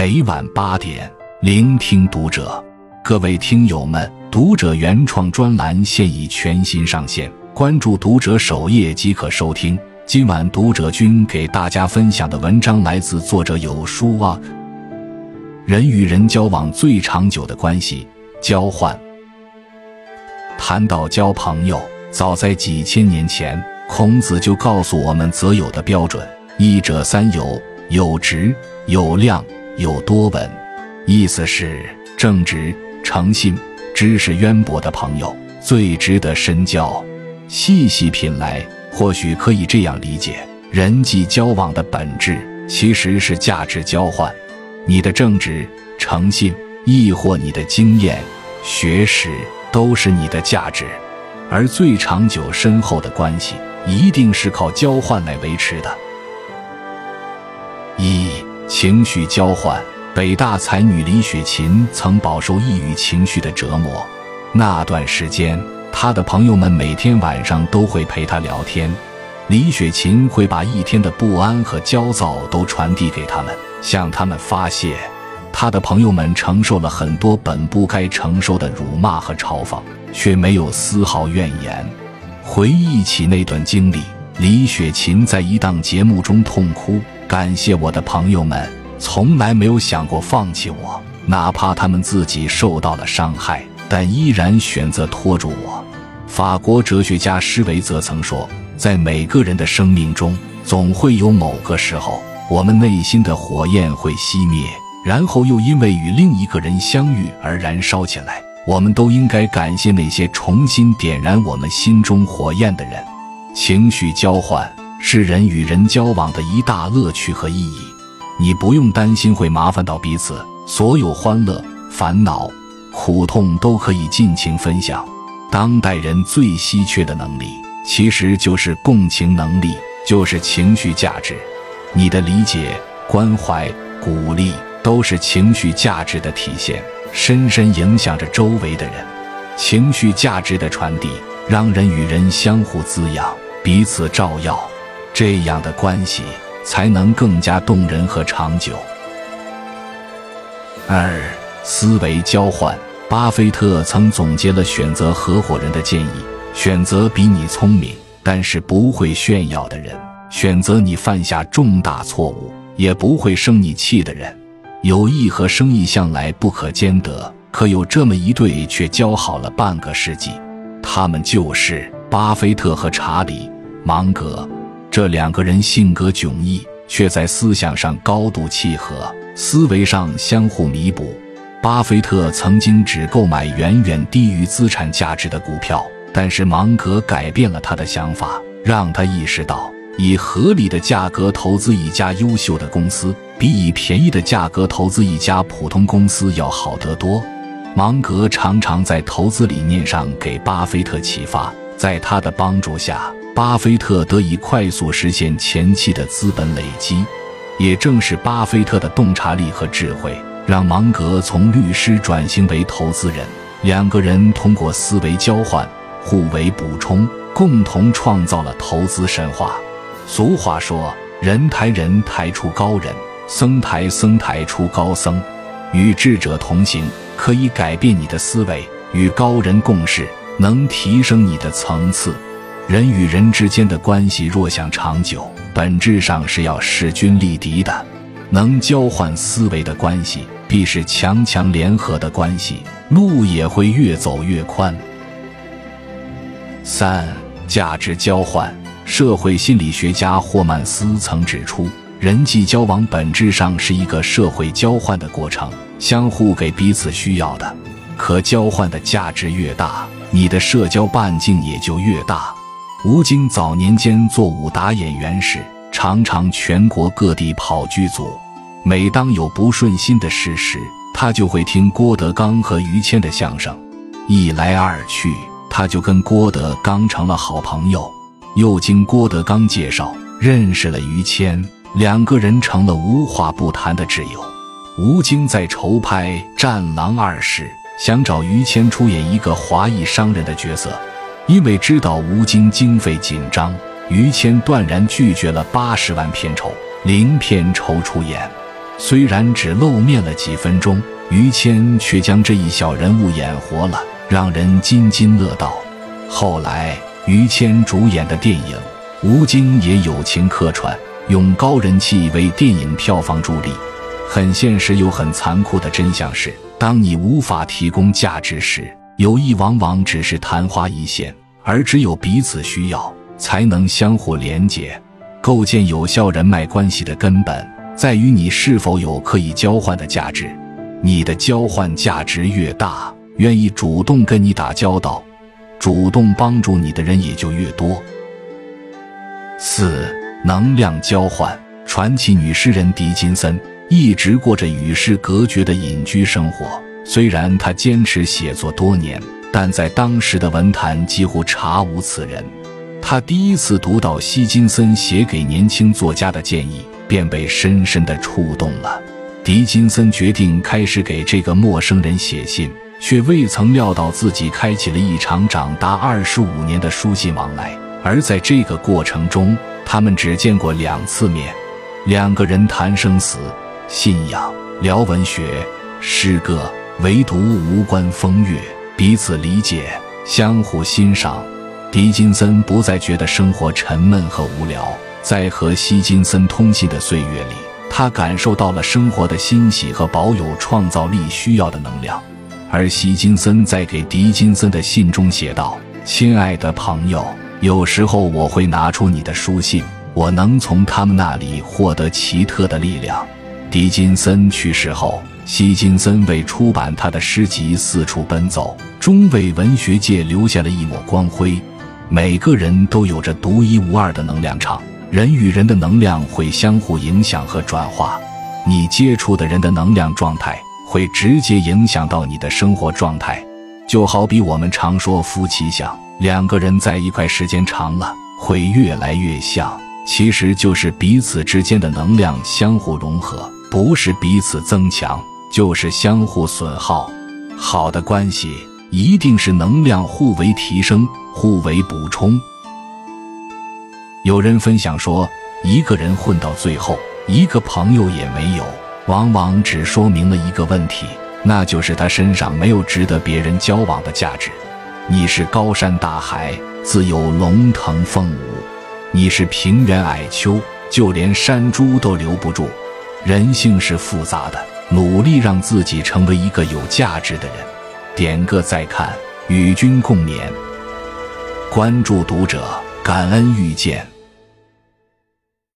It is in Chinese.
每晚八点，聆听读者。各位听友们，读者原创专栏现已全新上线，关注读者首页即可收听。今晚读者君给大家分享的文章来自作者有书啊。人与人交往最长久的关系，交换。谈到交朋友，早在几千年前，孔子就告诉我们择友的标准：一者三友，有直，有量。有多稳，意思是正直、诚信、知识渊博的朋友最值得深交。细细品来，或许可以这样理解：人际交往的本质其实是价值交换。你的正直、诚信，亦或你的经验、学识，都是你的价值。而最长久深厚的关系，一定是靠交换来维持的。一。情绪交换，北大才女李雪琴曾饱受抑郁情绪的折磨。那段时间，她的朋友们每天晚上都会陪她聊天，李雪琴会把一天的不安和焦躁都传递给他们，向他们发泄。她的朋友们承受了很多本不该承受的辱骂和嘲讽，却没有丝毫怨言。回忆起那段经历，李雪琴在一档节目中痛哭。感谢我的朋友们，从来没有想过放弃我，哪怕他们自己受到了伤害，但依然选择拖住我。法国哲学家施维泽曾说，在每个人的生命中，总会有某个时候，我们内心的火焰会熄灭，然后又因为与另一个人相遇而燃烧起来。我们都应该感谢那些重新点燃我们心中火焰的人。情绪交换。是人与人交往的一大乐趣和意义，你不用担心会麻烦到彼此，所有欢乐、烦恼、苦痛都可以尽情分享。当代人最稀缺的能力，其实就是共情能力，就是情绪价值。你的理解、关怀、鼓励，都是情绪价值的体现，深深影响着周围的人。情绪价值的传递，让人与人相互滋养，彼此照耀。这样的关系才能更加动人和长久。二、思维交换。巴菲特曾总结了选择合伙人的建议：选择比你聪明但是不会炫耀的人；选择你犯下重大错误也不会生你气的人。友谊和生意向来不可兼得，可有这么一对却交好了半个世纪，他们就是巴菲特和查理·芒格。这两个人性格迥异，却在思想上高度契合，思维上相互弥补。巴菲特曾经只购买远远低于资产价值的股票，但是芒格改变了他的想法，让他意识到，以合理的价格投资一家优秀的公司，比以便宜的价格投资一家普通公司要好得多。芒格常常在投资理念上给巴菲特启发，在他的帮助下。巴菲特得以快速实现前期的资本累积，也正是巴菲特的洞察力和智慧，让芒格从律师转型为投资人。两个人通过思维交换、互为补充，共同创造了投资神话。俗话说：“人抬人抬出高人，僧抬僧抬出高僧。”与智者同行，可以改变你的思维；与高人共事，能提升你的层次。人与人之间的关系若想长久，本质上是要势均力敌的。能交换思维的关系，必是强强联合的关系，路也会越走越宽。三、价值交换。社会心理学家霍曼斯曾指出，人际交往本质上是一个社会交换的过程，相互给彼此需要的。可交换的价值越大，你的社交半径也就越大。吴京早年间做武打演员时，常常全国各地跑剧组。每当有不顺心的事时，他就会听郭德纲和于谦的相声。一来二去，他就跟郭德纲成了好朋友。又经郭德纲介绍，认识了于谦，两个人成了无话不谈的挚友。吴京在筹拍《战狼二》时，想找于谦出演一个华裔商人的角色。因为知道吴京经费紧张，于谦断然拒绝了八十万片酬，零片酬出演。虽然只露面了几分钟，于谦却将这一小人物演活了，让人津津乐道。后来，于谦主演的电影《吴京》也友情客串，用高人气为电影票房助力。很现实又很残酷的真相是，当你无法提供价值时，友谊往往只是昙花一现。而只有彼此需要，才能相互连结。构建有效人脉关系的根本，在于你是否有可以交换的价值。你的交换价值越大，愿意主动跟你打交道、主动帮助你的人也就越多。四、能量交换。传奇女诗人狄金森一直过着与世隔绝的隐居生活，虽然他坚持写作多年。但在当时的文坛几乎查无此人。他第一次读到希金森写给年轻作家的建议，便被深深的触动了。狄金森决定开始给这个陌生人写信，却未曾料到自己开启了一场长达二十五年的书信往来。而在这个过程中，他们只见过两次面。两个人谈生死、信仰、聊文学、诗歌，唯独无关风月。彼此理解，相互欣赏，狄金森不再觉得生活沉闷和无聊。在和希金森通信的岁月里，他感受到了生活的欣喜和保有创造力需要的能量。而希金森在给狄金森的信中写道：“亲爱的朋友，有时候我会拿出你的书信，我能从他们那里获得奇特的力量。”狄金森去世后。希金森为出版他的诗集四处奔走，终为文学界留下了一抹光辉。每个人都有着独一无二的能量场，人与人的能量会相互影响和转化。你接触的人的能量状态会直接影响到你的生活状态。就好比我们常说夫妻相，两个人在一块时间长了会越来越像，其实就是彼此之间的能量相互融合，不是彼此增强。就是相互损耗，好的关系一定是能量互为提升、互为补充。有人分享说，一个人混到最后，一个朋友也没有，往往只说明了一个问题，那就是他身上没有值得别人交往的价值。你是高山大海，自有龙腾凤舞；你是平原矮丘，就连山猪都留不住。人性是复杂的。努力让自己成为一个有价值的人。点个再看，与君共勉。关注读者，感恩遇见。